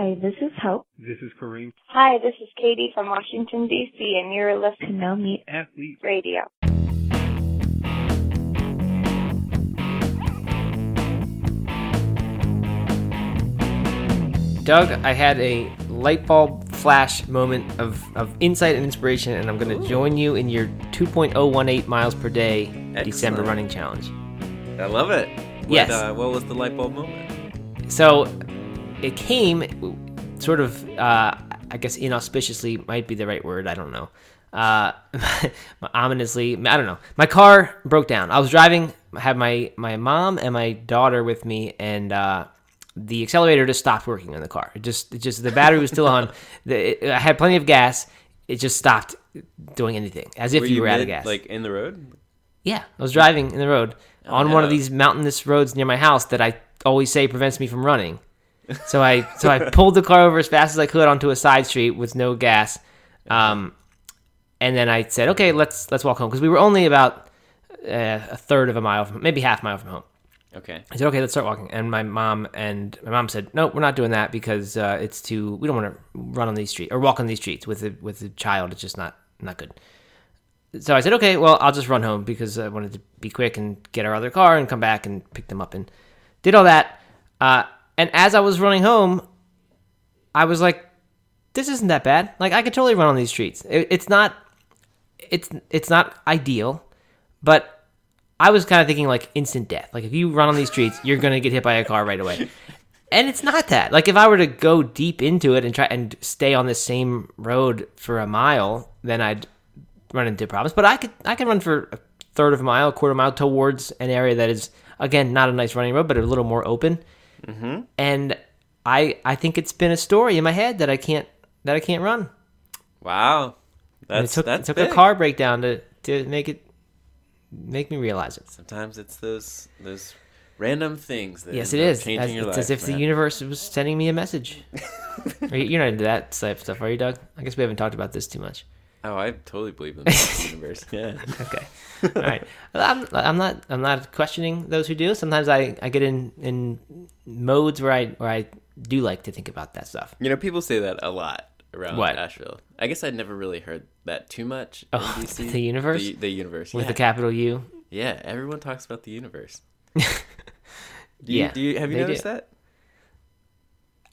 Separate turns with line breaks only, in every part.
Hi, this is Hope.
This is Kareem.
Hi, this is Katie from Washington, D.C., and you're listening
to No Meat
Athlete
Radio.
Doug, I had a light bulb flash moment of, of insight and inspiration, and I'm going to join you in your 2.018 miles per day
Excellent.
December running challenge.
I love it. What,
Yes.
Uh, what was the light bulb moment?
So it came sort of, uh, I guess, inauspiciously might be the right word. I don't know. Uh, ominously, I don't know. My car broke down. I was driving, I had my, my mom and my daughter with me, and uh, the accelerator just stopped working in the car. It just, it just the battery was still on. The, it, I had plenty of gas. It just stopped doing anything, as if
Were
you were out of gas.
Like in the road?
Yeah, I was driving in the road on one of these mountainous roads near my house that I always say prevents me from running. So I so I pulled the car over as fast as I could onto a side street with no gas, um, and then I said, "Okay, let's let's walk home," because we were only about uh, a third of a mile from, maybe half a mile from home.
Okay.
I said, "Okay, let's start walking." And my mom and my mom said, "No, we're not doing that because uh, it's too. We don't want to run on these streets or walk on these streets with a with a child. It's just not not good." So I said, "Okay, well, I'll just run home because I wanted to be quick and get our other car and come back and pick them up and did all that." Uh, and as I was running home, I was like, "This isn't that bad. Like I could totally run on these streets. It, it's not. It's it's not ideal, but." I was kind of thinking like instant death. Like if you run on these streets, you're gonna get hit by a car right away. And it's not that. Like if I were to go deep into it and try and stay on the same road for a mile, then I'd run into problems. But I could I can run for a third of a mile, a quarter mile towards an area that is again not a nice running road, but a little more open. Mm-hmm. And I I think it's been a story in my head that I can't that I can't run.
Wow. That's
it took
that's
it took
big.
a car breakdown to to make it make me realize it.
Sometimes it's those those random things that
Yes, it is.
changing
As,
your
it's
life.
as if the universe was sending me a message. You- You're not into that type of stuff, are you, Doug? I guess we haven't talked about this too much.
Oh, I totally believe in the universe. Yeah.
Okay, all right. Well, I'm, I'm not I'm not questioning those who do. Sometimes I, I get in in modes where I where I do like to think about that stuff.
You know, people say that a lot around
What?
Asheville. I guess I'd never really heard that too much in
Oh,
DC.
the universe?
The, the universe.
With
yeah.
the capital U.
Yeah, everyone talks about the universe. Do you,
Yeah,
do you have you noticed
do.
that?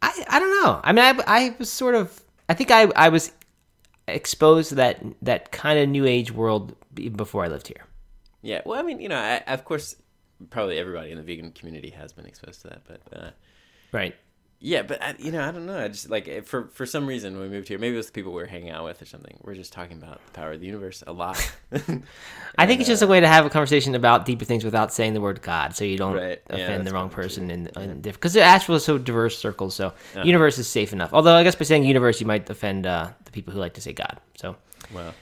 I, I don't know. I mean, I, I was sort of. I think I, I was exposed to that that kind of new age world before I lived here.
Yeah. Well, I mean, you know, I, of course, probably everybody in the vegan community has been exposed to that, but uh,
Right.
Yeah, but I, you know, I don't know. I just like for for some reason when we moved here, maybe it was the people we were hanging out with or something. We're just talking about the power of the universe a lot.
I think it's just a way to have a conversation about deeper things without saying the word God, so you don't
Right. Yeah,
offend the wrong person in, in because Asheville is so diverse circles. So universe is safe enough. Although I guess by saying universe, you might offend uh, the people who like to say God. So
Well,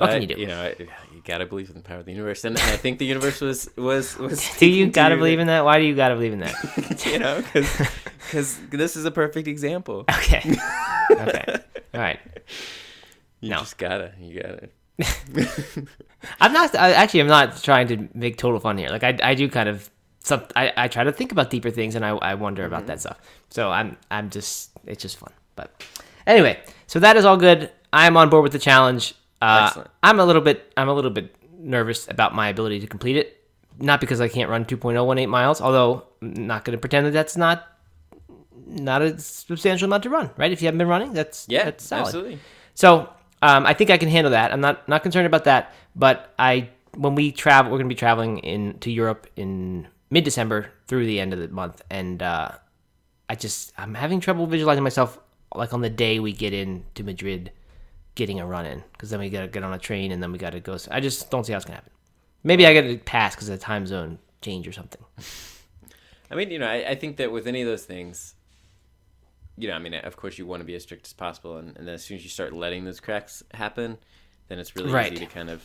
but
What
I,
you
you know, I, you gotta believe in the power of the universe, and I think the universe was was was.
do you gotta believe in that? Why do you gotta believe in that?
you know, because this is a perfect example.
Okay. okay. All right.
You
No.
just gotta, you gotta.
I'm not I, actually. I'm not trying to make total fun here. Like I, I do kind of. Some, I, I try to think about deeper things, and I, I wonder
Mm-hmm.
about that stuff. So I'm, I'm just, it's just fun. But anyway, so that is all good. I'm on board with the challenge. Uh. I'm a little bit, I'm a little bit nervous about my ability to complete it. Not because I can't run 2.018 miles, although I'm not going to pretend that that's not, not a substantial amount to run. Right? If you haven't been running, that's
Yeah,
that's solid.
absolutely.
So um, I think I can handle that. I'm not not concerned about that. But I when we travel, we're going to be traveling in to Europe in mid December through the end of the month, and uh, I just I'm having trouble visualizing myself like on the day we get in to Madrid, getting a run in because then we got to get on a train and then we got to go. I just don't see how it's going to happen. Maybe I got to pass because of the time zone change or something.
I mean, you know, I, I think that with any of those things, you know, I mean, of course, you want to be as strict as possible, and, and then as soon as you start letting those cracks happen, then it's really
Right.
easy to kind of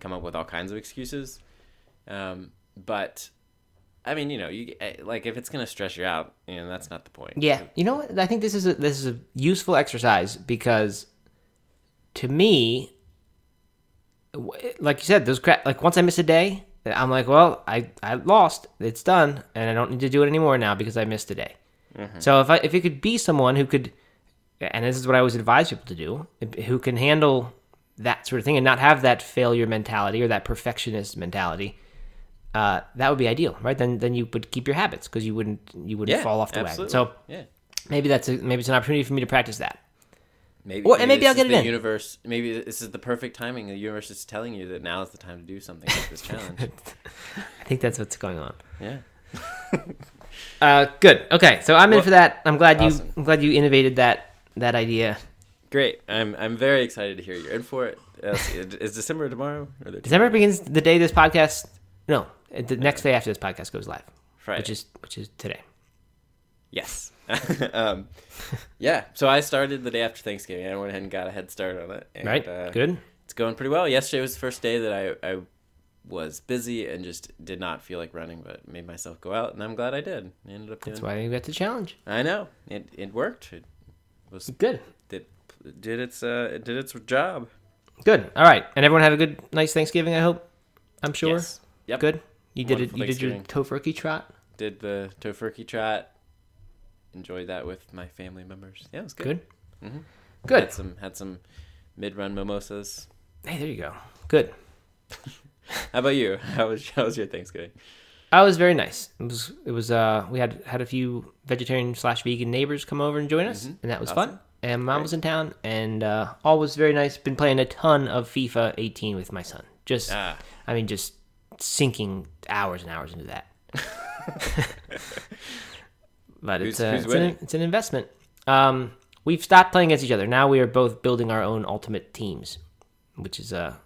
come up with all kinds of excuses. Um, but I mean, you know, you eh, like if it's gonna stress you out, you know, that's not the point.
Yeah, you know what? I think this is a this is a useful exercise because, to me, like you said, those cra- like once I miss a day, I'm like, well, I I lost. It's done, and I don't need to do it anymore now because I missed a day. So if I if it could be someone who could, and this is what I always advise people to do, who can handle that sort of thing and not have that failure mentality or that perfectionist mentality, uh, that would be ideal, right? Then then you would keep your habits because you wouldn't you wouldn't
Yeah,
fall off the
absolutely.
wagon. So
yeah,
maybe that's a, maybe it's an opportunity for me to practice that.
Maybe.
Well, and maybe I'll get it
the
in.
Universe. Maybe this is the perfect timing. The universe is telling you that now is the time to do something like this challenge.
I think that's what's going on.
Yeah.
Uh, good. Okay, so I'm in for that. I'm glad you. I'm glad you innovated that that idea.
Great. I'm I'm very excited to hear you're in for it. Uh, is December tomorrow or
December begins the day this podcast. No, the next day after this podcast goes live,
Friday?
which is which is today.
Yes. um, yeah. So I started the day after Thanksgiving. I went ahead and got a head start on it. And,
Right.
Uh,
Good.
It's going pretty well. Yesterday was the first day that I, I was busy and just did not feel like running, but made myself go out, and I'm glad I did. I ended up doing.
That's why you got the challenge.
I know it. It worked. It was
Good.
did did its uh it did its job.
Good. All right. And everyone had a good, nice Thanksgiving. I hope. I'm sure.
Yes. Yep.
Good. You did it. You did your tofurkey trot.
Did the tofurkey trot. Enjoyed that with my family members. Yeah, it was good.
Good.
Mhm.
Good.
Had some had some mid run mimosas.
Hey, there you go. Good.
How about you? How was how was your Thanksgiving?
I was very nice. It was. It was. Uh, we had had a few vegetarian slash vegan neighbors come over and join us, and that was fun.
Mm-hmm.
And mom
Great.
was in town, and uh, all was very nice. Been playing a ton of FIFA 18 with my son. Just,
Ah,
I mean, just sinking hours and hours into that. but it's a,
who's
it's, an, it's an investment. Um, we've stopped playing against each other. Now we are both building our own ultimate teams, which is a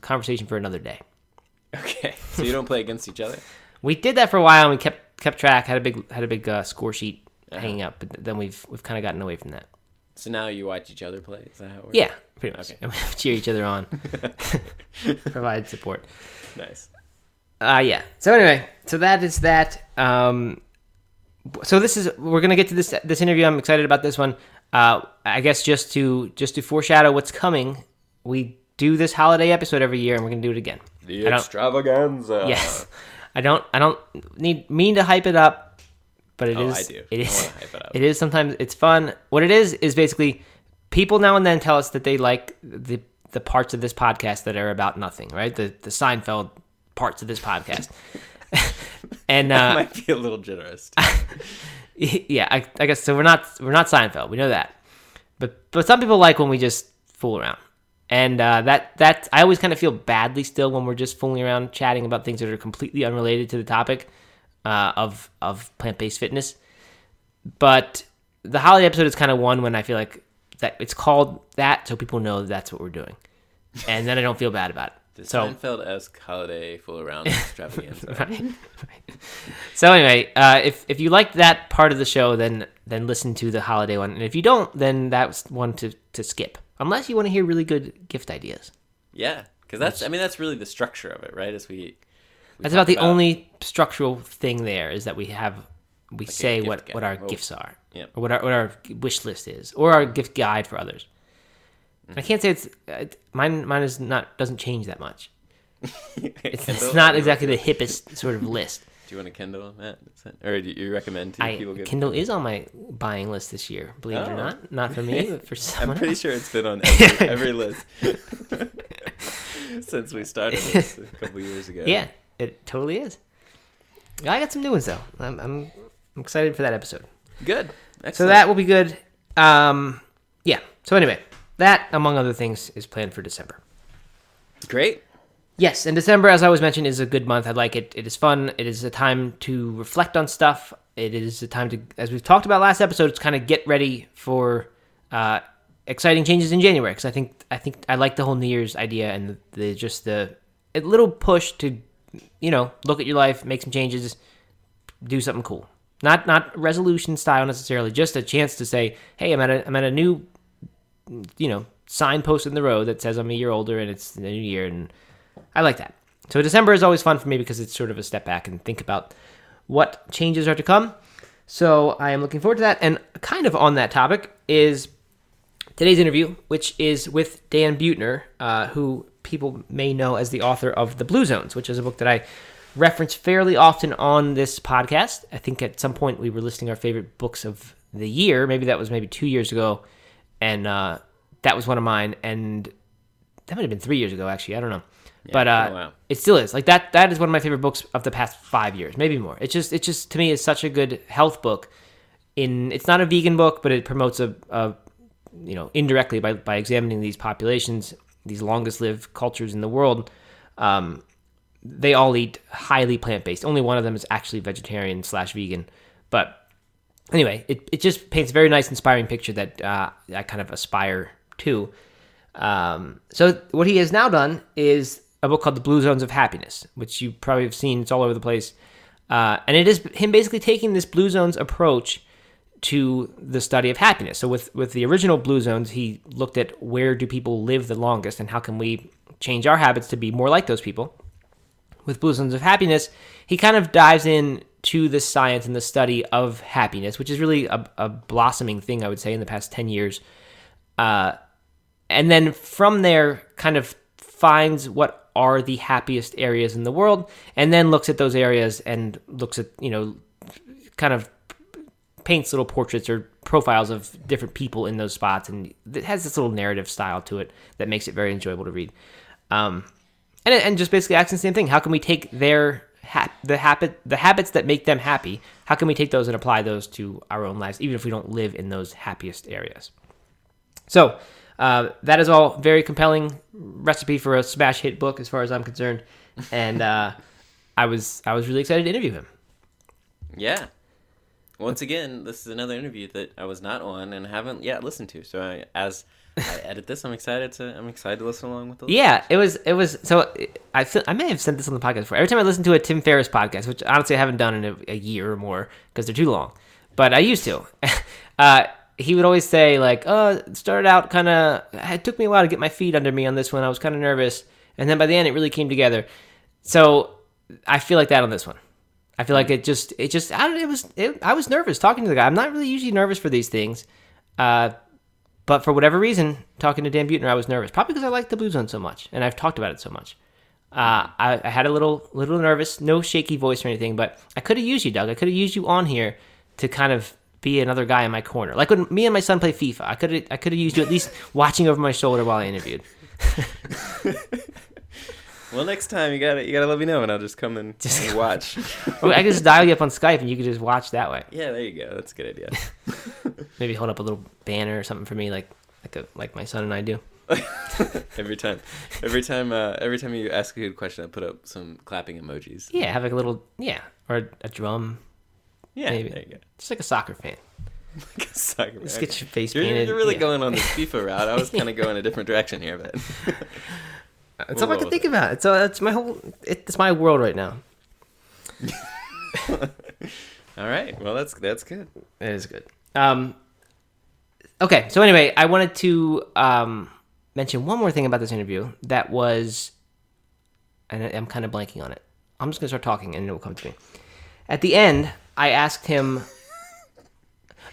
conversation for another day.
okay. So you don't play against each other?
We did that for a while, and we kept kept track. had a big had a big uh, score sheet
Uh-huh.
hanging up, but then we've we've kind of gotten away from that.
So now you watch each other play? Is that how it works?
Yeah, pretty much.
Okay.
And we cheer each other on, provide support.
Nice.
Uh yeah. So anyway, so that is that. Um, so this is we're gonna get to this this interview. I'm excited about this one. Uh, I guess just to just to foreshadow what's coming, we do this holiday episode every year, and we're gonna do it again.
The extravaganza.
Yes, I don't I don't need mean to hype it up, but it
oh,
is
I do.
it is
it,
it is sometimes it's fun. What it is is basically people now and then tell us that they like the the parts of this podcast that are about nothing, right? The the Seinfeld parts of this podcast. And
That
uh,
might be a little generous.
yeah, I, I guess so. We're not we're not Seinfeld. We know that, but but some people like when we just fool around, and uh, that that I always kind of feel badly still when we're just fooling around, chatting about things that are completely unrelated to the topic uh, of of plant based fitness. But the holiday episode is kind of one when I feel like that it's called that, so people know that's what we're doing, and then I don't feel bad about it.
The
so
Seinfeld-esque holiday fool around extravaganza.
right. right. So anyway, uh, if if you like that part of the show, then then listen to the holiday one, and if you don't, then that's one to to skip. Unless you want to hear really good gift ideas.
Yeah, because that's I mean that's really the structure of it, right? As we, we
That's about the only structural thing there is that we have we say what
guide.
what our
Oh.
gifts are,
Yep.
or what our what our wish list is, or our gift guide for others. I can't say it's uh, mine. Mine is not doesn't change that much. It's, it's not exactly the hippest sort of list.
Do you want a Kindle, Matt? Or do you recommend to
I,
people get?
Kindle is on my buying list this year. Believe it or
Oh.
not, not for me, but for someone
I'm pretty
else.
sure it's been on every, every list since we started this a couple years ago.
Yeah, it totally is. I got some new ones though. I'm, I'm I'm excited for that episode.
good. Excellent.
So that will be good. Um, yeah. So anyway, that among other things is planned for December.
great.
Yes, and December, as I was mentioned, is a good month. I like it. It is fun. It is a time to reflect on stuff. It is a time to, as we've talked about last episode, it's kind of get ready for uh, exciting changes in January. Because I think I think I like the whole New Year's idea and the, the just the a little push to, you know, look at your life, make some changes, do something cool. Not not resolution style necessarily, just a chance to say, hey, I'm at a I'm at a new, you know, signpost in the road that says I'm a year older and it's the new year and I like that. So December is always fun for me because it's sort of a step back and think about what changes are to come. So I am looking forward to that. And kind of on that topic is today's interview, which is with Dan Buettner, uh, who people may know as the author of The Blue Zones, which is a book that I reference fairly often on this podcast. I think at some point we were listing our favorite books of the year. Maybe that was maybe two years ago, and uh, that was one of mine. And that might have been three years ago, actually. I don't know, but uh,
oh, wow.
it still is. Like that. That is one of my favorite books of the past five years, maybe more. It's just, it just to me is such a good health book. In it's not a vegan book, but it promotes a, a you know indirectly by by examining these populations, these longest lived cultures in the world. Um, they all eat highly plant based. Only one of them is actually vegetarian slash vegan. But anyway, it, it just paints a very nice, inspiring picture that uh, I kind of aspire to. Um, so what he has now done is a book called The Blue Zones of Happiness, which you probably have seen. It's all over the place. Uh, and it is him basically taking this blue zones approach to the study of happiness. So with with the original blue zones, he looked at where do people live the longest and how can we change our habits to be more like those people. With blue zones of happiness, he kind of dives in to the science and the study of happiness, which is really a, a blossoming thing, I would say, in the past 10 years. Uh, and then from there, kind of finds what are the happiest areas in the world, and then looks at those areas and looks at, you know, kind of paints little portraits or profiles of different people in those spots, and it has this little narrative style to it that makes it very enjoyable to read. Um, and and just basically asking the same thing: How can we take their ha- the habit the habits that make them happy? How can we take those and apply those to our own lives, even if we don't live in those happiest areas? So uh, that is all very compelling recipe for a smash hit book, as far as I'm concerned. And uh, I was I was really excited to interview him.
Yeah. Once again, this is another interview that I was not on and haven't yet listened to. So I, as I edit this, I'm excited to I'm excited to listen along with the.
Yeah, it was it was so I feel, I may have said this on the podcast before. Every time I listen to a Tim Ferriss podcast, which honestly I haven't done in a, a year or more because they're too long, but I used to. uh, he would always say like, "Oh, it started out kind of. It took me a while to get my feet under me on this one. I was kind of nervous, and then by the end, it really came together." So I feel like that on this one. I feel like it just it just I don't it was it, I was nervous talking to the guy. I'm not really usually nervous for these things, uh, but for whatever reason, talking to Dan Buettner, I was nervous. Probably because I like the Blue Zone so much, and I've talked about it so much. Uh, I, I had a little little nervous, no shaky voice or anything, but I could have used you, Doug. I could have used you on here to kind of be another guy in my corner, like when me and my son play FIFA. I could I could have used you at least watching over my shoulder while I interviewed.
Well, next time you gotta you gotta let me know, and I'll just come and,
Just-
and watch.
I can just dial you up on Skype, and you can just watch that way.
yeah, there you go. That's a good idea.
Maybe hold up a little banner or something for me, like like a, like my son and I do.
every time, every time, uh, every time you ask a good question, I put up some clapping emojis.
Yeah, have like a little yeah, or a drum,
Yeah,
Maybe.
there you go.
just like a soccer fan.
Like a soccer
Just
man.
get your face
You're,
painted.
you're really
yeah.
going on this FIFA route. I was kind of going a different direction here, but
It's all I can think about. It's uh, it's my whole. It's my world right now.
all right. Well, that's that's good.
It is good. Um. Okay, so anyway, I wanted to um mention one more thing about this interview that was, and I'm kind of blanking on it. I'm just gonna start talking and it will come to me. At the end, I asked him.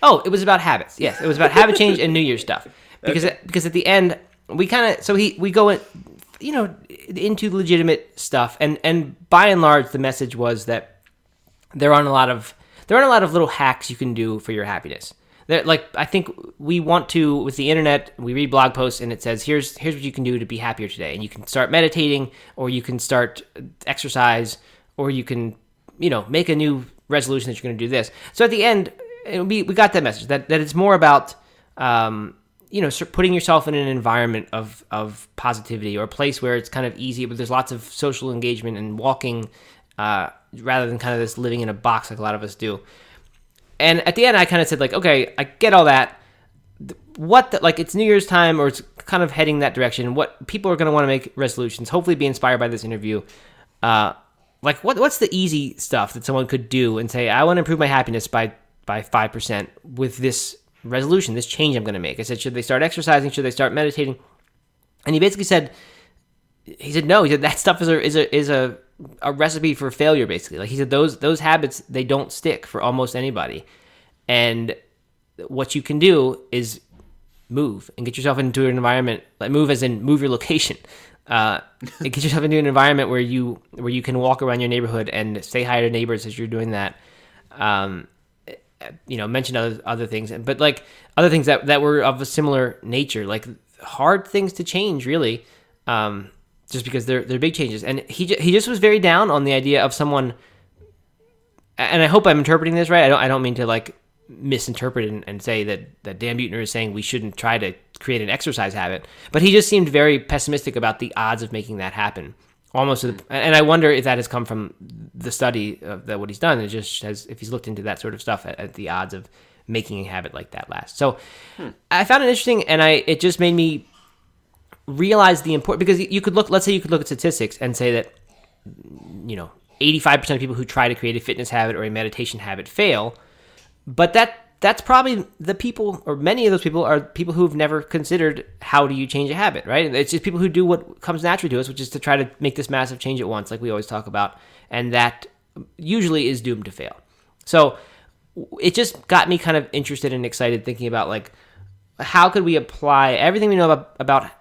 Oh, it was about habits. Yes, it was about habit change and New Year stuff. Because because at the end we kind of so he we go in, you know, into legitimate stuff and and by and large the message was that there aren't a lot of there aren't a lot of little hacks you can do for your happiness. There, like I think we want to with the internet, we read blog posts and it says here's here's what you can do to be happier today, and you can start meditating, or you can start exercise, or you can you know make a new resolution that you're going to do this. So at the end, we we got that message that that it's more about um, you know putting yourself in an environment of of positivity or a place where it's kind of easy, but there's lots of social engagement and walking uh, rather than kind of this living in a box like a lot of us do. And at the end, I kind of said like, okay, I get all that. What the, like it's New Year's time or it's kind of heading that direction. What people are going to want to make resolutions, hopefully be inspired by this interview. Uh, like what what's the easy stuff that someone could do and say, I want to improve my happiness by by five percent with this resolution, this change I'm going to make. I said, should they start exercising? Should they start meditating? And he basically said, he said no. He said that stuff is a is a is a a recipe for failure. Basically, like he said, those those habits they don't stick for almost anybody, and what you can do is move and get yourself into an environment like move as in move your location uh, it gets yourself into an environment where you where you can walk around your neighborhood and say hi to neighbors as you're doing that. Um, you know, mention other other things, but like other things that that were of a similar nature, like hard things to change, really, um, just because they're they're big changes. And he he just was very down on the idea of someone. And I hope I'm interpreting this right. I don't I don't mean to like misinterpret and, and say that that Dan Buettner is saying we shouldn't try to create an exercise habit, but he just seemed very pessimistic about the odds of making that happen. Almost, the, and I wonder if that has come from the study of that what he's done. It just has, if he's looked into that sort of stuff, at, at the odds of making a habit like that last. So, hmm. I found it interesting, and I it just made me realize the important because you could look. Let's say you could look at statistics and say that you know 85% of people who try to create a fitness habit or a meditation habit fail, but that that's probably the people, or many of those people are people who've never considered how do you change a habit, right? It's just people who do what comes naturally to us, which is to try to make this massive change at once, like we always talk about, and that usually is doomed to fail. So it just got me kind of interested and excited thinking about like how could we apply everything we know about, about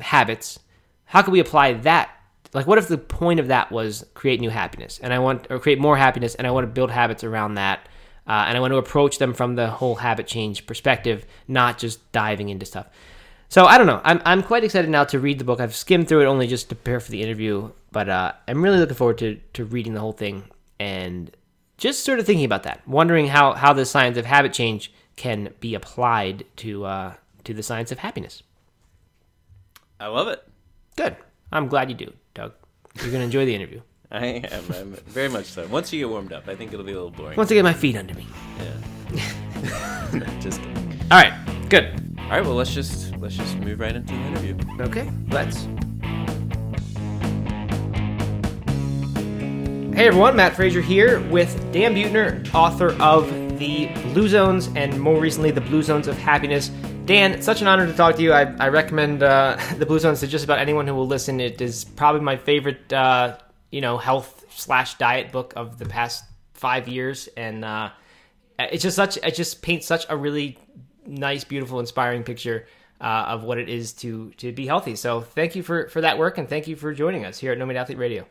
habits? How could we apply that? Like, what if the point of that was create new happiness, and I want or create more happiness, and I want to build habits around that uh, and I want to approach them from the whole habit change perspective, not just diving into stuff. So I don't know. I'm, I'm quite excited now to read the book. I've skimmed through it only just to prepare for the interview, but uh, I'm really looking forward to, to reading the whole thing and just sort of thinking about that, wondering how, how the science of habit change can be applied to uh, to the science of happiness.
I love it.
Good. I'm glad you do, Doug. You're going to enjoy the interview.
I am. I'm very much so. Once you get warmed up, I think it'll be a little boring.
Once I get my feet under me.
Yeah. just kidding.
All right. Good.
All right. Well, let's just let's just move right into the interview.
Okay. Let's. Hey everyone, Matt Frazier here with Dan Buettner, author of The Blue Zones and more recently The Blue Zones of Happiness. Dan, it's such an honor to talk to you. I, I recommend uh, The Blue Zones to just about anyone who will listen. It is probably my favorite uh, you know health slash diet book of the past five years, and uh, it's just such it just paints such a really nice, beautiful, inspiring picture uh, of what it is to to be healthy. So thank you for for that work, and thank you for joining us here at No Meat Athlete Radio.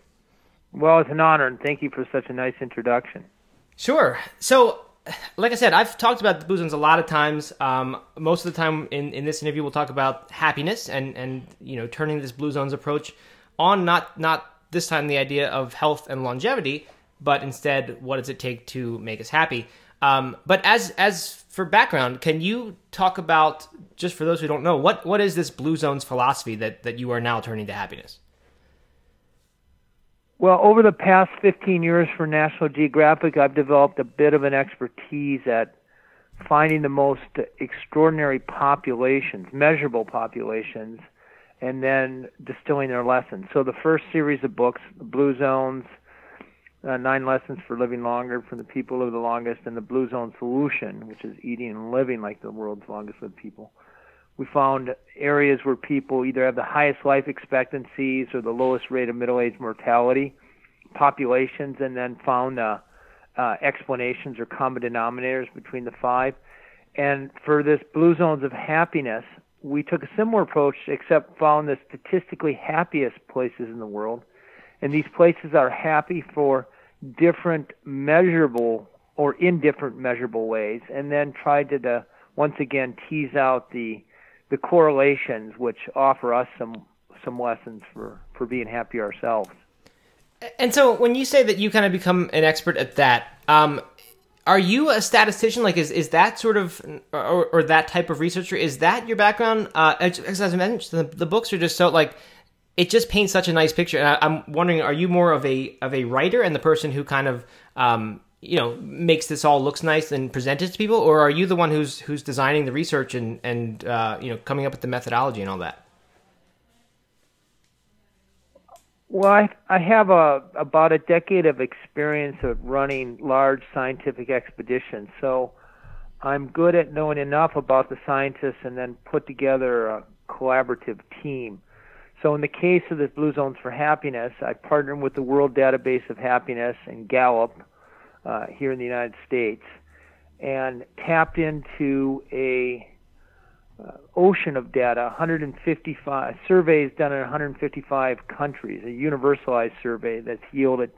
Well, it's an honor, and thank you for such a nice introduction.
Sure. So like I said, I've talked about the Blue Zones a lot of times. Um, most of the time in, in this interview, we'll talk about happiness and, and you know turning this Blue Zones approach on not not this time the idea of health and longevity, but instead, what does it take to make us happy? Um, but as as for background, can you talk about just for those who don't know what what is this Blue Zones philosophy that that you are now turning to happiness?
Well, over the past 15 years for National Geographic, I've developed a bit of an expertise at finding the most extraordinary populations, measurable populations, and then distilling their lessons. So the first series of books, Blue Zones, uh, Nine Lessons for Living Longer from the People Live the Longest, and the Blue Zone Solution, which is eating and living like the world's longest lived people. We found areas where people either have the highest life expectancies or the lowest rate of middle age mortality populations, and then found uh, uh, explanations or common denominators between the five. And for this Blue Zones of Happiness, we took a similar approach, except found the statistically happiest places in the world. And these places are happy for different measurable or indifferent measurable ways, and then tried to, to once again tease out the the correlations which offer us some some lessons for for being happy ourselves.
And so, when you say that you kind of become an expert at that, um, are you a statistician? Like, is is that sort of or, or that type of researcher? Is that your background? Uh, as I mentioned, the, the books are just so like it just paints such a nice picture. And I, am wondering, are you more of a of a writer and the person who kind of um, you know makes this all looks nice and present it to people, or are you the one who's who's designing the research and and uh, you know coming up with the methodology and all that?
Well, I, I have a about a decade of experience of running large scientific expeditions, so I'm good at knowing enough about the scientists and then put together a collaborative team. So in the case of the Blue Zones for Happiness, I partnered with the World Database of Happiness and Gallup uh, here in the United States, and tapped into a uh, ocean of data, 155 surveys done in 155 countries, a universalized survey that's yielded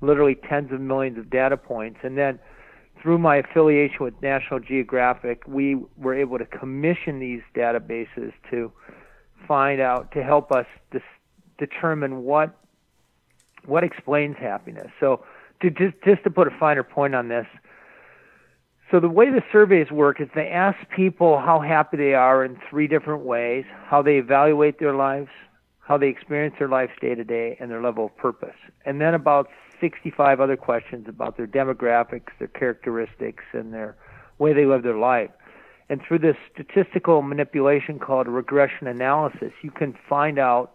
literally tens of millions of data points. And then through my affiliation with National Geographic, we were able to commission these databases to find out to help us dis- determine what what explains happiness. So to just just to put a finer point on this, so the way the surveys work is they ask people how happy they are in three different ways: how they evaluate their lives, how they experience their lives day to day, and their level of purpose. And then about 65 other questions about their demographics, their characteristics, and their way they live their life. And through this statistical manipulation called regression analysis, you can find out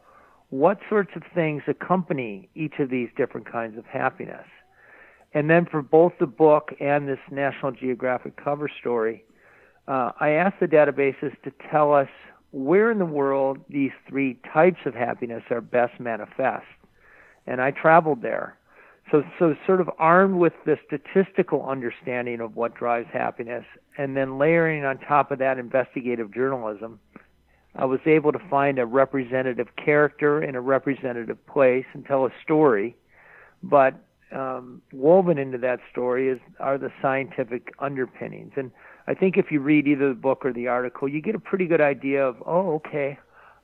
what sorts of things accompany each of these different kinds of happiness. And then for both the book and this National Geographic cover story, uh, I asked the databases to tell us where in the world these three types of happiness are best manifest. And I traveled there. So, so sort of armed with the statistical understanding of what drives happiness, and then layering on top of that investigative journalism, I was able to find a representative character in a representative place and tell a story. But um, woven into that story is are the scientific underpinnings. And I think if you read either the book or the article, you get a pretty good idea of, oh, okay,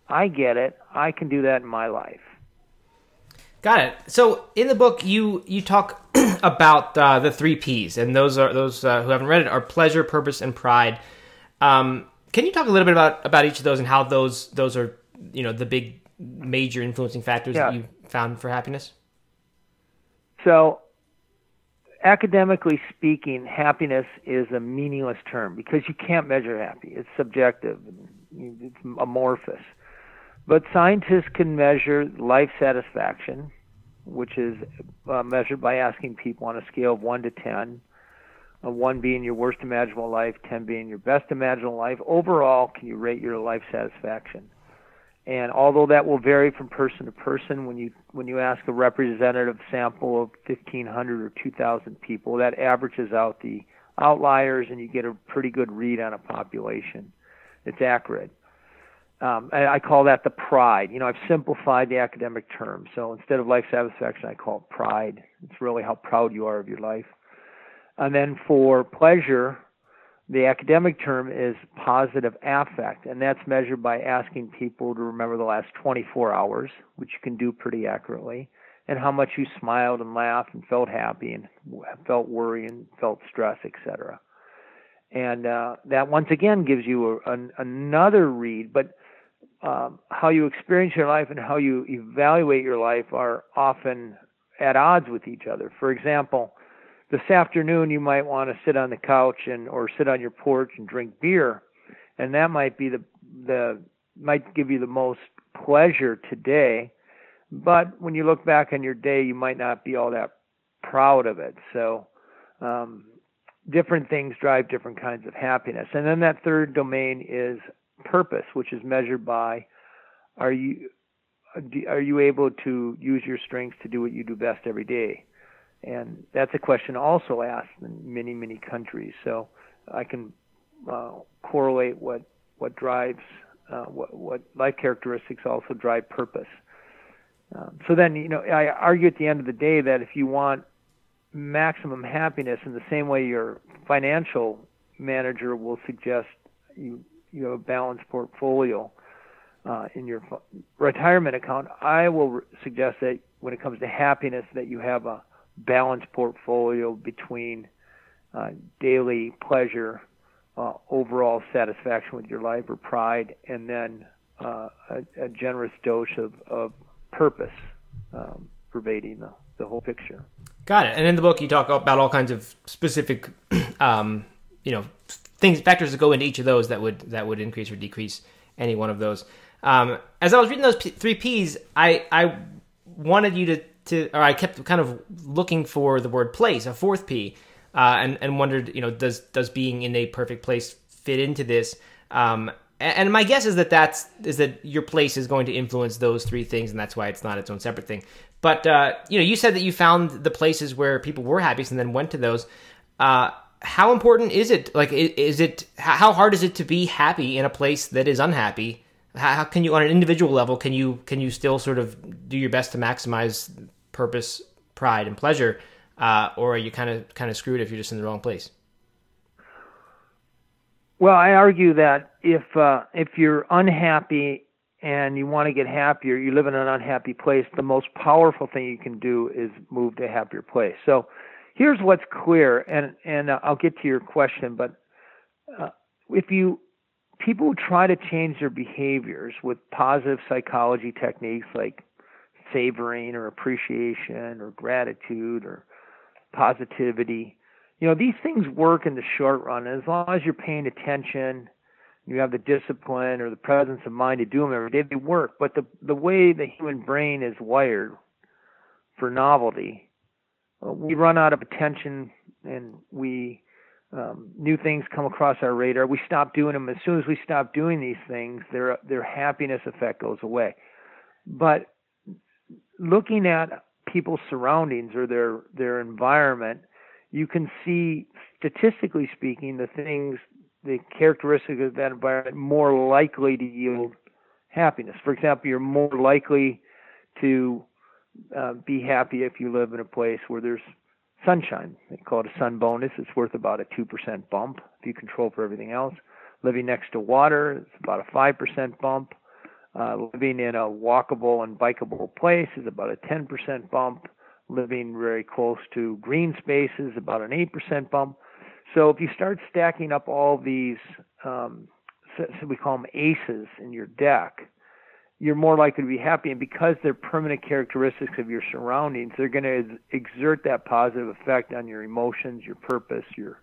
I get it. I can do that in my life.
Got it. So in the book, you you talk about uh, the three P's, and those are those uh, who haven't read it are pleasure, purpose, and pride. Um, can you talk a little bit about about each of those and how those those are you know the big major influencing factors yeah. that you found for happiness?
So, academically speaking, happiness is a meaningless term because you can't measure happy. It's subjective, it's amorphous. But scientists can measure life satisfaction, which is uh, measured by asking people on a scale of 1 to 10, uh, 1 being your worst imaginable life, 10 being your best imaginable life. Overall, can you rate your life satisfaction? And although that will vary from person to person, when you when you ask a representative sample of 1,500 or 2,000 people, that averages out the outliers, and you get a pretty good read on a population. It's accurate. Um, I, I call that the pride. You know, I've simplified the academic term. So instead of life satisfaction, I call it pride. It's really how proud you are of your life. And then for pleasure, the academic term is positive affect, and that's measured by asking people to remember the last 24 hours, which you can do pretty accurately, and how much you smiled and laughed and felt happy and felt worry and felt stress, etc. And uh, that once again gives you a, an, another read, but um, how you experience your life and how you evaluate your life are often at odds with each other. For example, this afternoon you might want to sit on the couch and or sit on your porch and drink beer. And that might be the the might give you the most pleasure today. But when you look back on your day you might not be all that proud of it. So um, different things drive different kinds of happiness. And then that third domain is purpose which is measured by are you are you able to use your strengths to do what you do best every day and that's a question also asked in many many countries. So I can uh, correlate what what drives uh, what what life characteristics also drive purpose. Um, so then you know I argue at the end of the day that if you want maximum happiness in the same way your financial manager will suggest you you have a balanced portfolio uh, in your retirement account, I will suggest that when it comes to happiness that you have a balanced portfolio between uh, daily pleasure, uh, overall satisfaction with your life or pride, and then uh, a, a, generous dose of, of purpose um, pervading the, the whole picture.
Got it. And in the book, you talk about all kinds of specific, um, you know, things, factors that go into each of those that would that would increase or decrease any one of those. Um, as I was reading those P- three P's, I I wanted you to to, or I kept kind of looking for the word place, a fourth P, uh, and and wondered, you know, does does being in a perfect place fit into this? Um, and my guess is that that's is that your place is going to influence those three things, and that's why it's not its own separate thing. But uh, you know, you said that you found the places where people were happiest, and then went to those. Uh, how important is it? Like, is it how hard is it to be happy in a place that is unhappy? How, can you, on an individual level, can you can you still sort of do your best to maximize purpose, pride, and pleasure, uh, or are you kind of kind of screwed if you're just in the wrong place?
Well, I argue that if uh, if you're unhappy and you want to get happier, you live in an unhappy place. The most powerful thing you can do is move to a happier place. So, here's what's clear, and and uh, I'll get to your question, but uh, if you people who try to change their behaviors with positive psychology techniques like savoring or appreciation or gratitude or positivity, you know these things work in the short run. As long as you're paying attention, you have the discipline or the presence of mind to do them every day. They work, but the the way the human brain is wired for novelty uh, we run out of attention and we um, new things come across our radar. We stop doing them. As soon as we stop doing these things, their their happiness effect goes away. But looking at people's surroundings or their their environment, you can see statistically speaking the things, the characteristics of that environment more likely to yield happiness. For example, you're more likely to uh, be happy if you live in a place where there's sunshine. They call it a sun bonus. It's worth about a 2% bump if you control for everything else. Living next to water, it's about a 5% bump. Uh, living in a walkable and bikeable place is about a 10% bump. Living very close to green spaces, about an 8% bump. So if you start stacking up all these, um, so we call them aces in your deck, you're more likely to be happy. And because they're permanent characteristics of your surroundings, they're going to exert that positive effect on your emotions, your purpose, your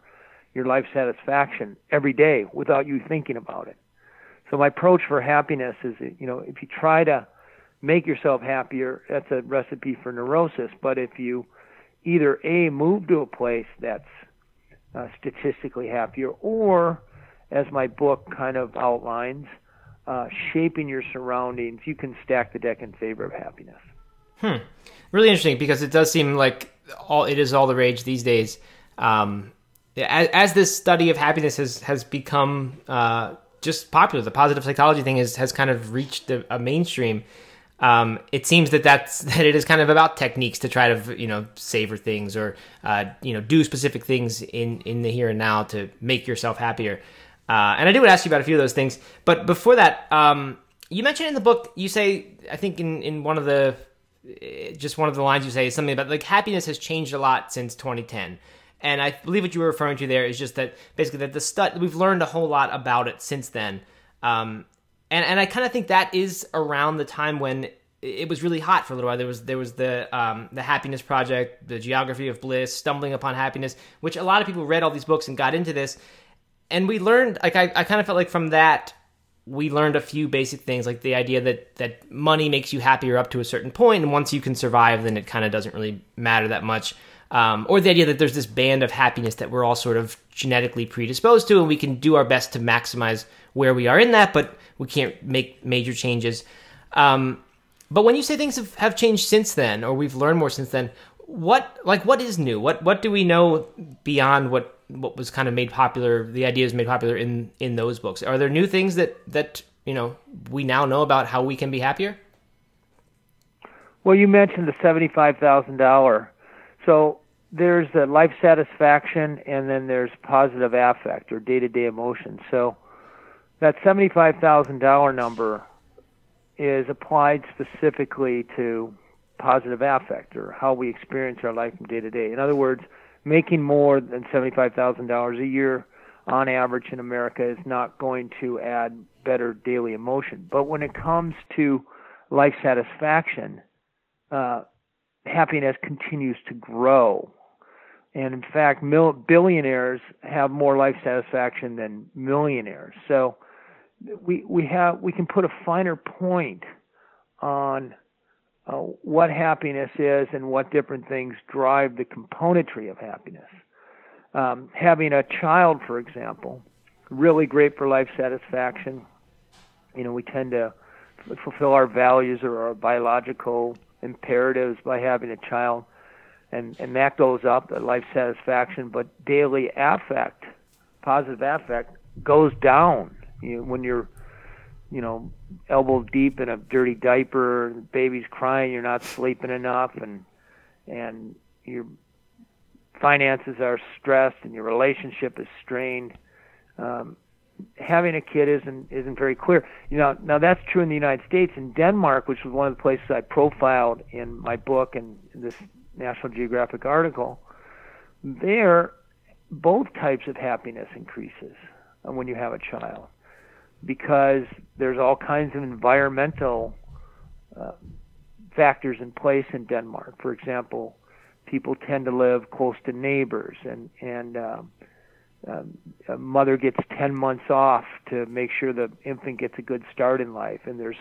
your life satisfaction every day without you thinking about it. So my approach for happiness is, you know, if you try to make yourself happier, that's a recipe for neurosis. But if you either a move to a place that's uh, statistically happier, or as my book kind of outlines, uh, shaping your surroundings, you can stack the deck in favor of happiness.
Hmm. Really interesting because it does seem like all it is all the rage these days. Um, as, as, this study of happiness has has become uh, just popular, the positive psychology thing is, has kind of reached a, a mainstream. Um, it seems that that's that it is kind of about techniques to try to you know savor things or uh, you know do specific things in in the here and now to make yourself happier. Uh, and I do want to ask you about a few of those things. But before that, um, you mentioned in the book, you say, I think in, in one of the, eh, just one of the lines you say is something about like happiness has changed a lot since 2010. And I believe what you were referring to there is just that basically that the stud, we've learned a whole lot about it since then. Um, and, and I kind of think that is around the time when it was really hot for a little while. There was there was the um, the Happiness Project, the Geography of Bliss, Stumbling Upon Happiness, which a lot of people read all these books and got into this and we learned like I, I kind of felt like from that we learned a few basic things like the idea that that money makes you happier up to a certain point and once you can survive then it kind of doesn't really matter that much. Um, or the idea that there's this band of happiness that we're all sort of genetically predisposed to and we can do our best to maximize where we are in that but we can't make major changes. Um, but when you say things have, have changed since then or we've learned more since then what like what is new? What what do we know beyond what what was kind of made popular, the ideas made popular in in those books. Are there new things that that you know we now know about how we can be happier?
Well, you mentioned the seventy-five thousand dollar. So there's the life satisfaction, and then there's positive affect or day-to-day emotion. So that seventy-five thousand dollar number is applied specifically to positive affect or how we experience our life from day to day. In other words, making more than $75,000 a year on average in America is not going to add better daily emotion. But when it comes to life satisfaction, uh, happiness continues to grow. And in fact, mil- billionaires have more life satisfaction than millionaires. So we we have we can put a finer point on uh, what happiness is and what different things drive the componentry of happiness. Um, having a child, for example, really great for life satisfaction. You know, we tend to fulfill our values or our biological imperatives by having a child. and and that goes up, the life satisfaction. But daily affect, positive affect, goes down. You, when you're, you know, elbow deep in a dirty diaper, baby's crying, you're not sleeping enough, and and your finances are stressed and your relationship is strained. Um, having a kid isn't isn't very clear. You know, now that's true in the United States. In Denmark, which was one of the places I profiled in my book and this National Geographic article, there both types of happiness increases when you have a child because there's all kinds of environmental uh, factors in place in Denmark. For example, people tend to live close to neighbors and and um, um, a mother gets 10 months off to make sure the infant gets a good start in life and there's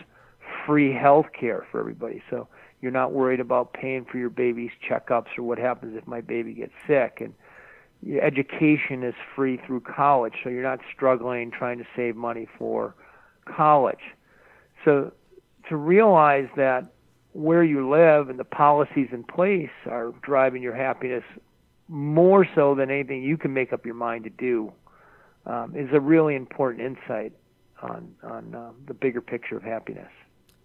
free health care for everybody so you're not worried about paying for your baby's checkups or what happens if my baby gets sick and your education is free through college so you're not struggling trying to save money for college so to realize that where you live and the policies in place are driving your happiness more so than anything you can make up your mind to do um, is a really important insight on on uh, the bigger picture of happiness.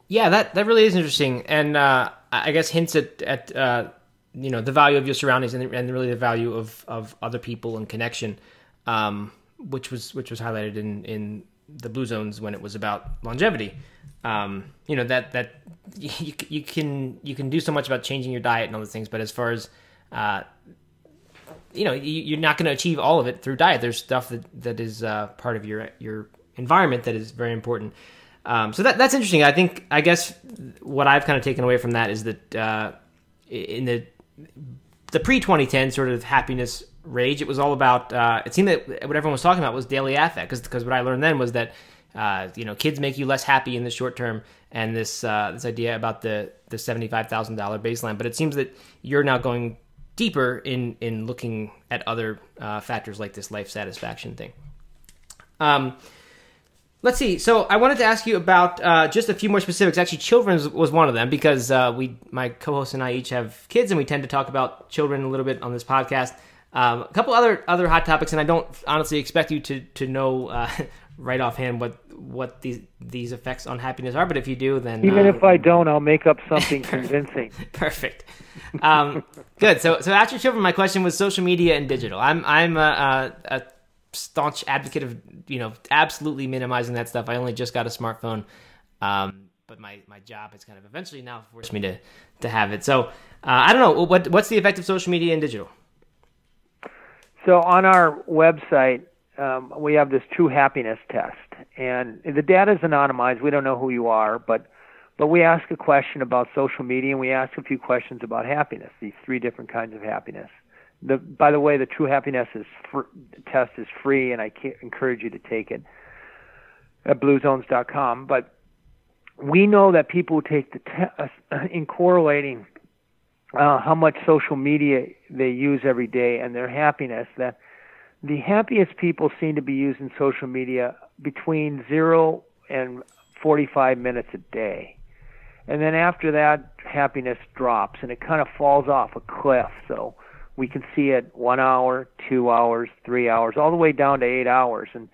Yeah, that that really is interesting, and uh, I guess hints at at uh, you know the value of your surroundings and, and really the value of of other people and connection, um, which was which was highlighted in in the blue zones when it was about longevity. Um, you know that that you, you can you can do so much about changing your diet and all things, but as far as uh, you know you're not going to achieve all of it through diet. There's stuff that that is uh, part of your your environment that is very important. Um, so that that's interesting. I think I guess what I've kind of taken away from that is that uh, in the the pre 2010 sort of happiness rage, it was all about. Uh, it seemed that what everyone was talking about was daily affect because what I learned then was that. Uh, you know, kids make you less happy in the short term, and this uh, this idea about the the seventy five thousand dollar baseline. But it seems that you're now going deeper in in looking at other uh, factors like this life satisfaction thing. Um, let's see. So I wanted to ask you about uh, just a few more specifics. Actually, children was one of them because uh, we, my co-host and I, each have kids, and we tend to talk about children a little bit on this podcast. Um, a couple other other hot topics, and I don't honestly expect you to to know uh, right offhand what what these these effects on happiness are. But if you do, then
even if I don't, I'll make up something convincing.
Perfect. Um, good. So, so after children, my question was social media and digital. I'm I'm a, a, a, staunch advocate of you know absolutely minimizing that stuff. I only just got a smartphone, um, but my, my job has kind of eventually now forced me to to have it. So uh, I don't know what what's the effect of social media and digital.
So on our website, um, we have this true happiness test, and the data is anonymized. We don't know who you are, but but we ask a question about social media and we ask a few questions about happiness, these three different kinds of happiness. The, by the way, the True Happiness is fr- test is free, and I encourage you to take it at bluezones.com. But we know that people take the test in correlating uh, how much social media they use every day and their happiness, that the happiest people seem to be using social media between zero and 45 minutes a day. And then after that, happiness drops and it kind of falls off a cliff. So we can see it one hour, two hours, three hours, all the way down to eight hours. And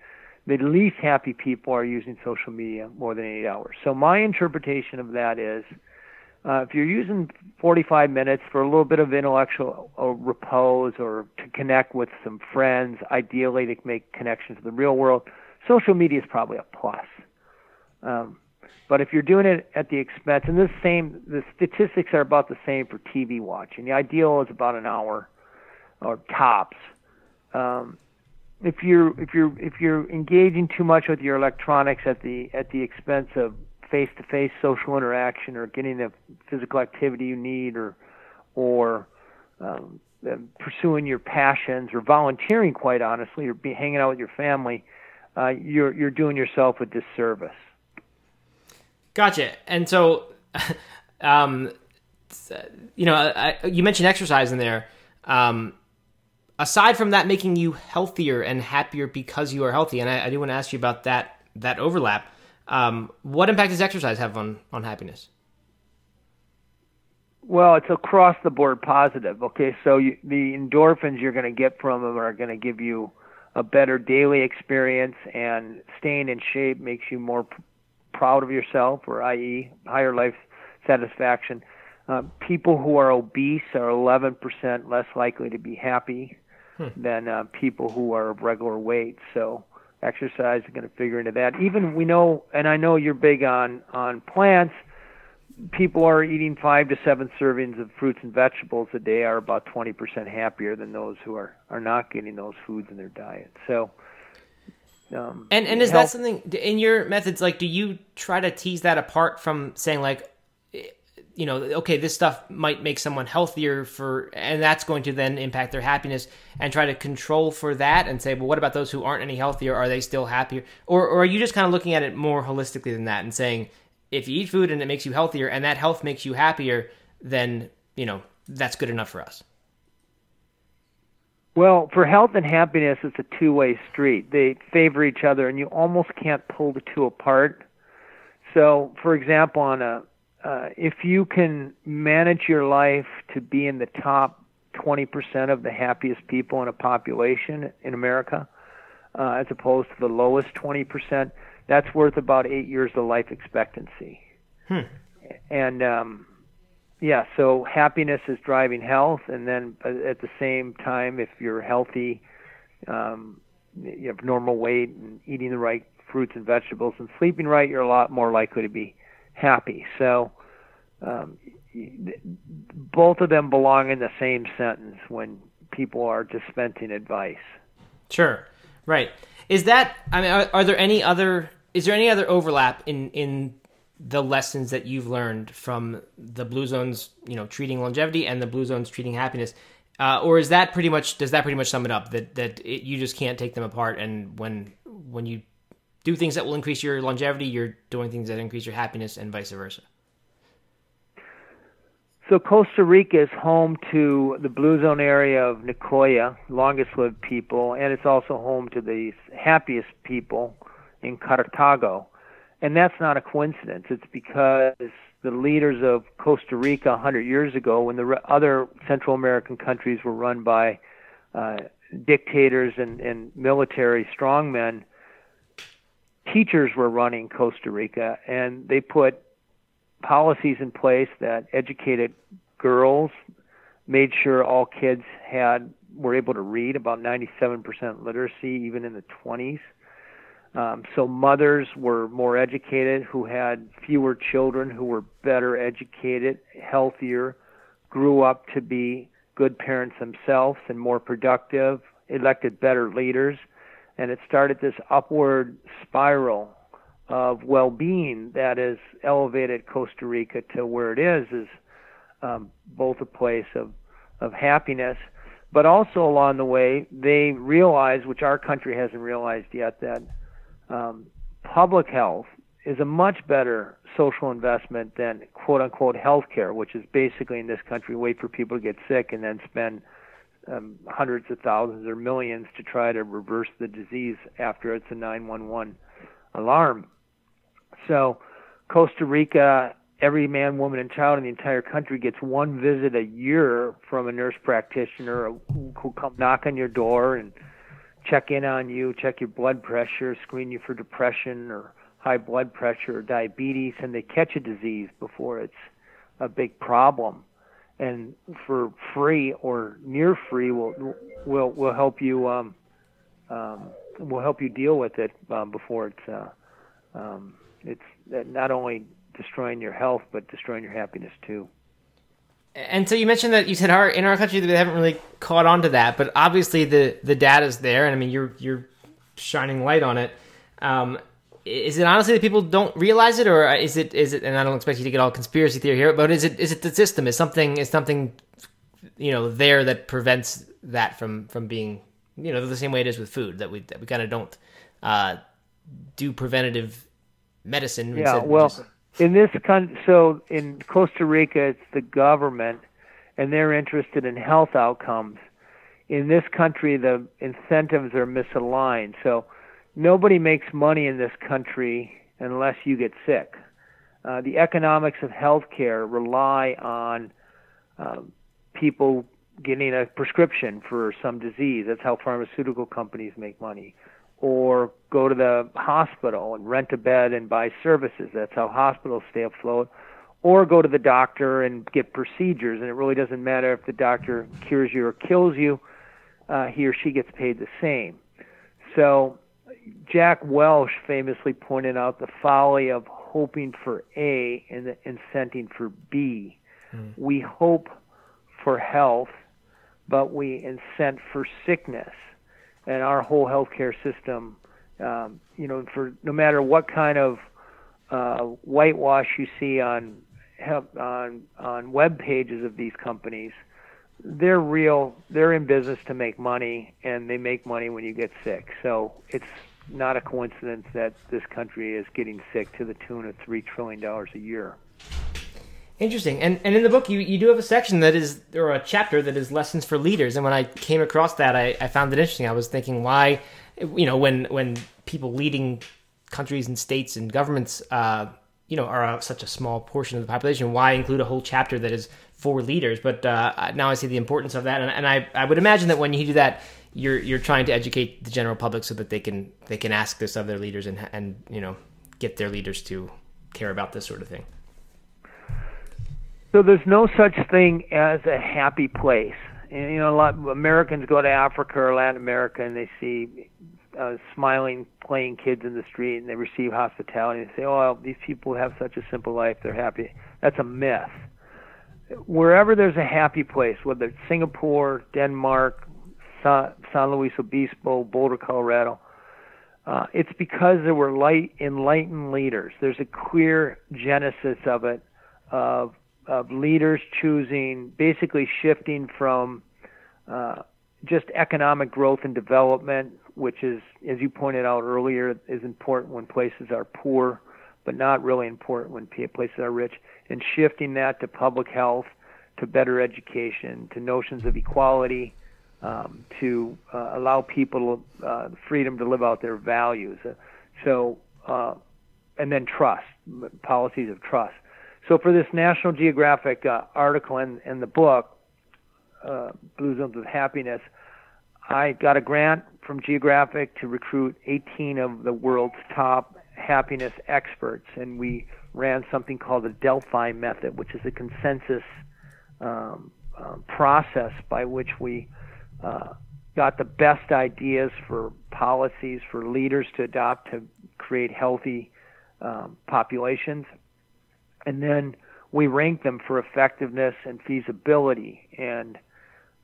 the least happy people are using social media more than eight hours. So my interpretation of that is uh, if you're using 45 minutes for a little bit of intellectual uh, repose or to connect with some friends, ideally to make connections to the real world, social media is probably a plus. Um, but if you're doing it at the expense, and the same, the statistics are about the same for TV watching. The ideal is about an hour, or tops. Um, if you're if you're if you're engaging too much with your electronics at the at the expense of face-to-face social interaction or getting the physical activity you need or or um, pursuing your passions or volunteering quite honestly or be hanging out with your family uh, you're you're doing yourself a disservice
Gotcha. And so, um, you know, I, you mentioned exercise in there. Um, aside from that making you healthier and happier because you are healthy, and I, I do want to ask you about that that overlap. Um, what impact does exercise have on on happiness?
Well, it's across the board positive. Okay, so you, the endorphins you're going to get from them are going to give you a better daily experience, and staying in shape makes you more proud of yourself, or i.e., higher life satisfaction. Uh, people who are obese are 11% less likely to be happy hmm. than uh, people who are of regular weight. So exercise is going to figure into that. Even we know, and I know you're big on on plants. People who are eating five to seven servings of fruits and vegetables a day are about 20% happier than those who are are not getting those foods in their diet. So.
Um, and and is health, that something in your methods? Like, do you try to tease that apart from saying like, you know, okay, this stuff might make someone healthier for, and that's going to then impact their happiness, and try to control for that and say, well, what about those who aren't any healthier? Are they still happier? Or, or are you just kind of looking at it more holistically than that and saying, if you eat food and it makes you healthier and that health makes you happier, then, you know, that's good enough for us?
Well, for health and happiness, it's a two way street. They favor each other, and you almost can't pull the two apart. So, for example, on a uh, if you can manage your life to be in the top 20% of the happiest people in a population in America, uh, as opposed to the lowest 20%, that's worth about eight years of life expectancy. Hmm. And um, yeah, so happiness is driving health, and then at the same time, if you're healthy, um, you have normal weight and eating the right fruits and vegetables and sleeping right, you're a lot more likely to be happy. So um, both of them belong in the same sentence when people are dispensing advice.
Sure. Right. Is that I mean are, are there any other is there any other overlap in in the lessons that you've learned from the blue zones, you know, treating longevity and the blue zones treating happiness? Uh, or is that pretty much does that pretty much sum it up that that it, you just can't take them apart and when when you do things that will increase your longevity, you're doing things that increase your happiness, and vice versa.
So Costa Rica is home to the blue zone area of Nicoya, longest lived people, and it's also home to the happiest people in Cartago. And that's not a coincidence. It's because the leaders of Costa Rica 100 years ago, when the other Central American countries were run by uh, dictators and, and military strongmen, teachers were running Costa Rica, and they put policies in place that educated girls, made sure all kids had were able to read about 97% literacy even in the 20s. Um, so mothers were more educated, who had fewer children, who were better educated, healthier, grew up to be good parents themselves and more productive, elected better leaders, and it started this upward spiral of well-being that has elevated Costa Rica to where it is is um, both a place of of happiness, but also along the way they realize, which our country hasn't realized yet, that um, public health is a much better social investment than quote unquote health care, which is basically in this country wait for people to get sick and then spend um, hundreds of thousands or millions to try to reverse the disease after it's a 911 alarm. So, Costa Rica, every man, woman, and child in the entire country gets one visit a year from a nurse practitioner who come knock on your door and check in on you, check your blood pressure, screen you for depression or high blood pressure or diabetes, and they catch a disease before it's a big problem. And for free or near free, will will will help you um, um, will help you deal with it um, before it's uh, um, it's not only destroying your health but destroying your happiness too.
And so you mentioned that you said our in our country they haven't really caught on to that, but obviously the the data's there, and I mean you're you're shining light on it. Um, is it honestly that people don't realize it, or is it is it? And I don't expect you to get all conspiracy theory here, but is it is it the system? Is something is something you know there that prevents that from from being you know the same way it is with food that we that we kind of don't uh, do preventative medicine.
Yeah, well, just... in this country, so in Costa Rica, it's the government, and they're interested in health outcomes. In this country, the incentives are misaligned. So nobody makes money in this country unless you get sick. Uh, the economics of healthcare rely on uh, people getting a prescription for some disease. That's how pharmaceutical companies make money. Or go to the hospital and rent a bed and buy services. That's how hospitals stay afloat. Or go to the doctor and get procedures. And it really doesn't matter if the doctor cures you or kills you, uh, he or she gets paid the same. So Jack Welch famously pointed out the folly of hoping for A and incenting for B. Mm. We hope for health but we incent for sickness. And our whole healthcare system, um, you know, for no matter what kind of uh, whitewash you see on on on web pages of these companies, they're real. They're in business to make money, and they make money when you get sick. So it's not a coincidence that this country is getting sick to the tune of three trillion dollars a year.
Interesting. And and in the book, you, you do have a section that is, or a chapter that is lessons for leaders. And when I came across that, I, I found it interesting. I was thinking, why, you know, when when people leading countries and states and governments, uh, you know, are a, such a small portion of the population, why include a whole chapter that is for leaders? But uh, now I see the importance of that, and, and I I would imagine that when you do that, you're you're trying to educate the general public so that they can they can ask this of their leaders and and you know get their leaders to care about this sort of thing.
So there's no such thing as a happy place. And, you know, a lot of Americans go to Africa or Latin America and they see uh, smiling, playing kids in the street, and they receive hospitality. And they say, "Oh, these people have such a simple life; they're happy." That's a myth. Wherever there's a happy place, whether it's Singapore, Denmark, San Luis Obispo, Boulder, Colorado, uh, it's because there were light, enlightened leaders. There's a clear genesis of it, of of leaders choosing, basically shifting from uh, just economic growth and development, which is, as you pointed out earlier, is important when places are poor, but not really important when places are rich, and shifting that to public health, to better education, to notions of equality, um, to uh, allow people uh, freedom to live out their values. Uh, so, uh, and then trust, policies of trust. So for this National Geographic uh, article and, the book, uh, Blue Zones of Happiness, I got a grant from Geographic to recruit 18 of the world's top happiness experts, and we ran something called the Delphi Method, which is a consensus um, um, process by which we uh, got the best ideas for policies for leaders to adopt to create healthy um, populations and then we rank them for effectiveness and feasibility. And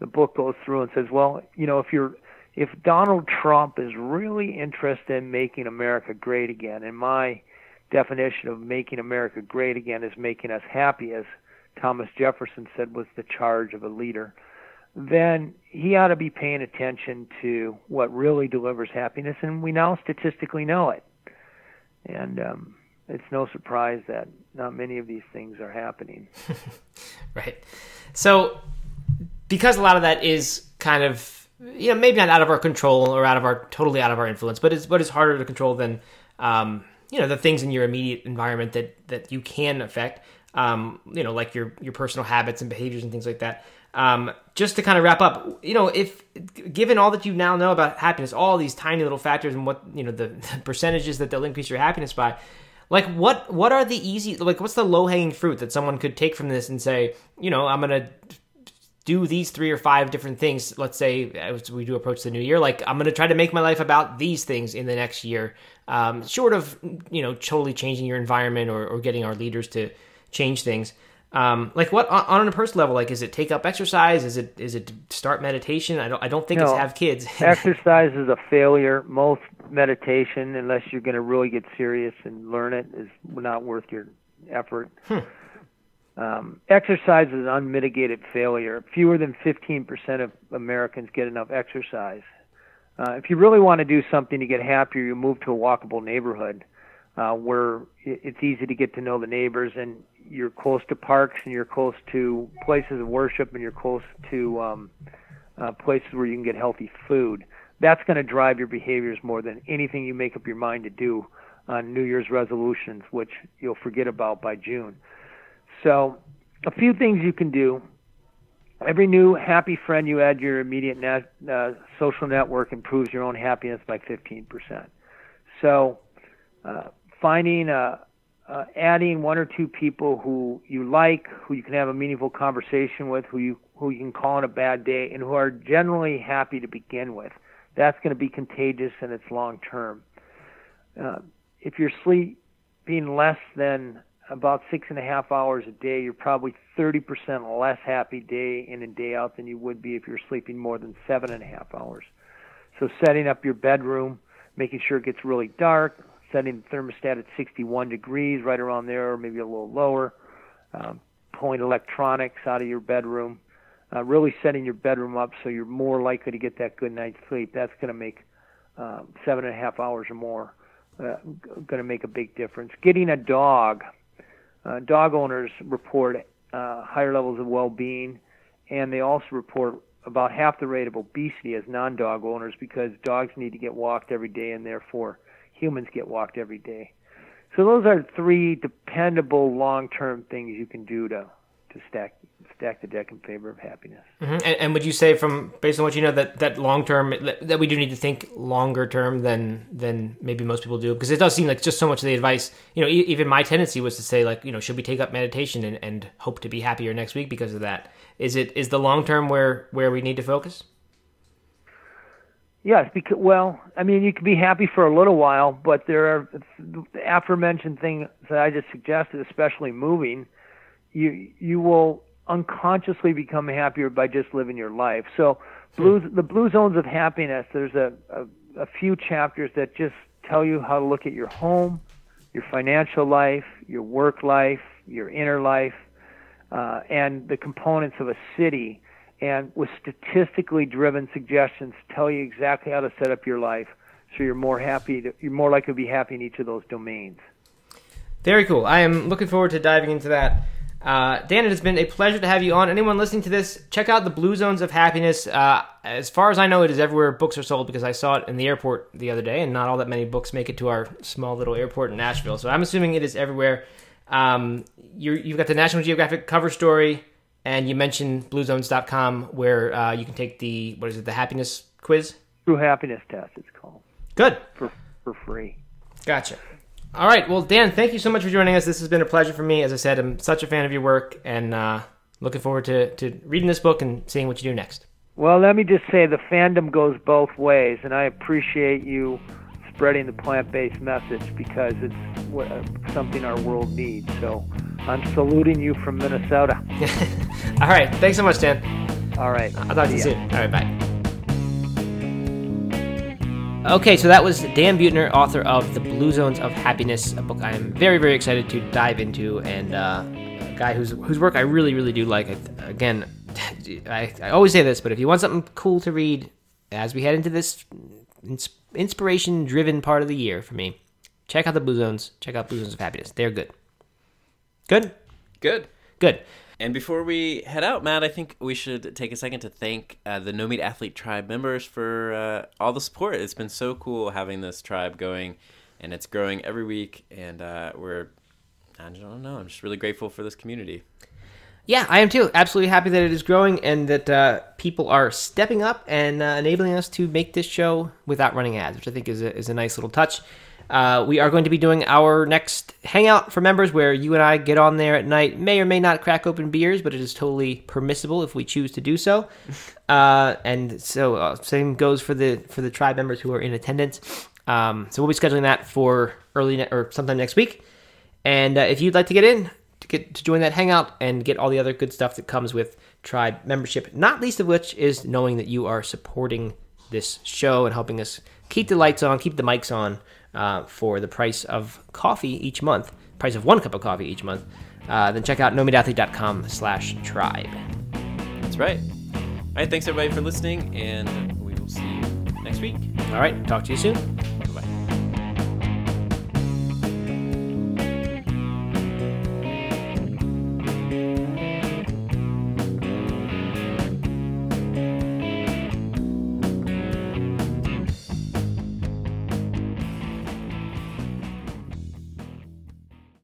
the book goes through and says, well, you know, if you're if Donald Trump is really interested in making America great again, and my definition of making America great again is making us happy, as Thomas Jefferson said was the charge of a leader, then he ought to be paying attention to what really delivers happiness, and we now statistically know it. And um, it's no surprise that not many of these things are happening.
right. So, because a lot of that is kind of you know maybe not out of our control or out of our totally out of our influence, but it's but it's harder to control than um, you know the things in your immediate environment that that you can affect. Um, you know, like your your personal habits and behaviors and things like that. Um, just to kind of wrap up, you know, if given all that you now know about happiness, all these tiny little factors and what you know the, the percentages that they'll increase your happiness by, like what what are the easy like what's the low hanging fruit that someone could take from this and say, you know, I'm gonna do these three or five different things. Let's say as we do approach the new year, like I'm gonna try to make my life about these things in the next year. Um, short of you know totally changing your environment or, or getting our leaders to change things. Um, like what on, on, a personal level? Like, is it take up exercise? Is it is it start meditation? I don't I don't think no, it's have kids.
exercise is a failure. Most meditation, unless you're going to really get serious and learn it, is not worth your effort. Hmm. Um, exercise is an unmitigated failure. Fewer than 15% of Americans get enough exercise. Uh, if you really want to do something to get happier, you move to a walkable neighborhood uh, where it's easy to get to know the neighbors and you're close to parks and you're close to places of worship and you're close to um, uh, places where you can get healthy food that's going to drive your behaviors more than anything you make up your mind to do on New Year's resolutions, which you'll forget about by June. So, a few things you can do every new happy friend you add to your immediate net, uh, social network improves your own happiness by 15%. So, uh, finding, uh, uh, adding one or two people who you like, who you can have a meaningful conversation with, who you who you can call on a bad day, and who are generally happy to begin with. That's going to be contagious and it's long term. Uh, if you're sleeping less than about six and a half hours a day, you're probably 30% less happy day in and day out than you would be if you're sleeping more than seven and a half hours. So setting up your bedroom, making sure it gets really dark, setting the thermostat at 61 degrees, right around there, or maybe a little lower, um, pulling electronics out of your bedroom, uh, really setting your bedroom up so you're more likely to get that good night's sleep. That's going to make uh, seven and a half hours or more. Uh, going to make a big difference. Getting a dog uh, dog owners report uh, higher levels of well-being, and they also report about half the rate of obesity as non-dog owners because dogs need to get walked every day, and therefore humans get walked every day. So those are three dependable long-term things you can do to to stack stack the deck in favor of happiness.
Mm-hmm. And, and, would you say, from based on what you know, that that long term that we do need to think longer term than than maybe most people do? Because it does seem like just so much of the advice. You know, even my tendency was to say like, you know, should we take up meditation and, and hope to be happier next week because of that? Is it is the long term where where we need to focus?
Yes, because well, I mean, you can be happy for a little while, but there are the aforementioned things that I just suggested, especially moving. You you will unconsciously become happier by just living your life. So, blues, the blue zones of happiness. There's a, a a few chapters that just tell you how to look at your home, your financial life, your work life, your inner life, uh, and the components of a city. And with statistically driven suggestions, tell you exactly how to set up your life so you're more happy. To, you're more likely to be happy in each of those domains.
Very cool. I am looking forward to diving into that. Uh, Dan, it has been a pleasure to have you on. Anyone listening to this, check out the Blue Zones of Happiness. Uh, as far as I know, it is everywhere books are sold because I saw it in the airport the other day, and not all that many books make it to our small little airport in Nashville. So I'm assuming it is everywhere. Um, you have got the National Geographic cover story, and you mentioned BlueZones.com, where uh, you can take the what is it, the happiness quiz?
True happiness test. It's called.
Good
for for free.
Gotcha. All right. Well, Dan, thank you so much for joining us. This has been a pleasure for me. As I said, I'm such a fan of your work and uh, looking forward to, to reading this book and seeing what you do next.
Well, let me just say the fandom goes both ways, and I appreciate you spreading the plant based message because it's uh, something our world needs. So I'm saluting you from Minnesota.
All right. Thanks so much, Dan.
All right.
I'll talk to you soon. All right. Bye. Okay, so that was Dan Buettner, author of The Blue Zones of Happiness, a book I am very, very excited to dive into, and uh, a guy whose whose work I really, really do like. I, again, I, I always say this, but if you want something cool to read as we head into this inspiration-driven part of the year for me, check out the Blue Zones. Check out Blue Zones of Happiness. They're good. Good.
Good.
Good.
And before we head out, Matt, I think we should take a second to thank uh, the No Meat Athlete Tribe members for uh, all the support. It's been so cool having this tribe going, and it's growing every week. And uh, we're, I don't know, I'm just really grateful for this community.
Yeah, I am too. Absolutely happy that it is growing and that uh, people are stepping up and uh, enabling us to make this show without running ads, which I think is a, is a nice little touch. Uh, we are going to be doing our next hangout for members where you and I get on there at night, may or may not crack open beers, but it is totally permissible if we choose to do so. Uh, and so uh, same goes for the for the tribe members who are in attendance. Um, so we'll be scheduling that for early ne- or sometime next week. And uh, if you'd like to get in to get to join that hangout and get all the other good stuff that comes with tribe membership, not least of which is knowing that you are supporting this show and helping us keep the lights on, keep the mics on uh, for the price of coffee each month, price of one cup of coffee each month, uh, then check out nomeatathlete.com slash tribe.
That's right. All right, thanks everybody for listening, and we will see you next week.
All right, talk to you soon.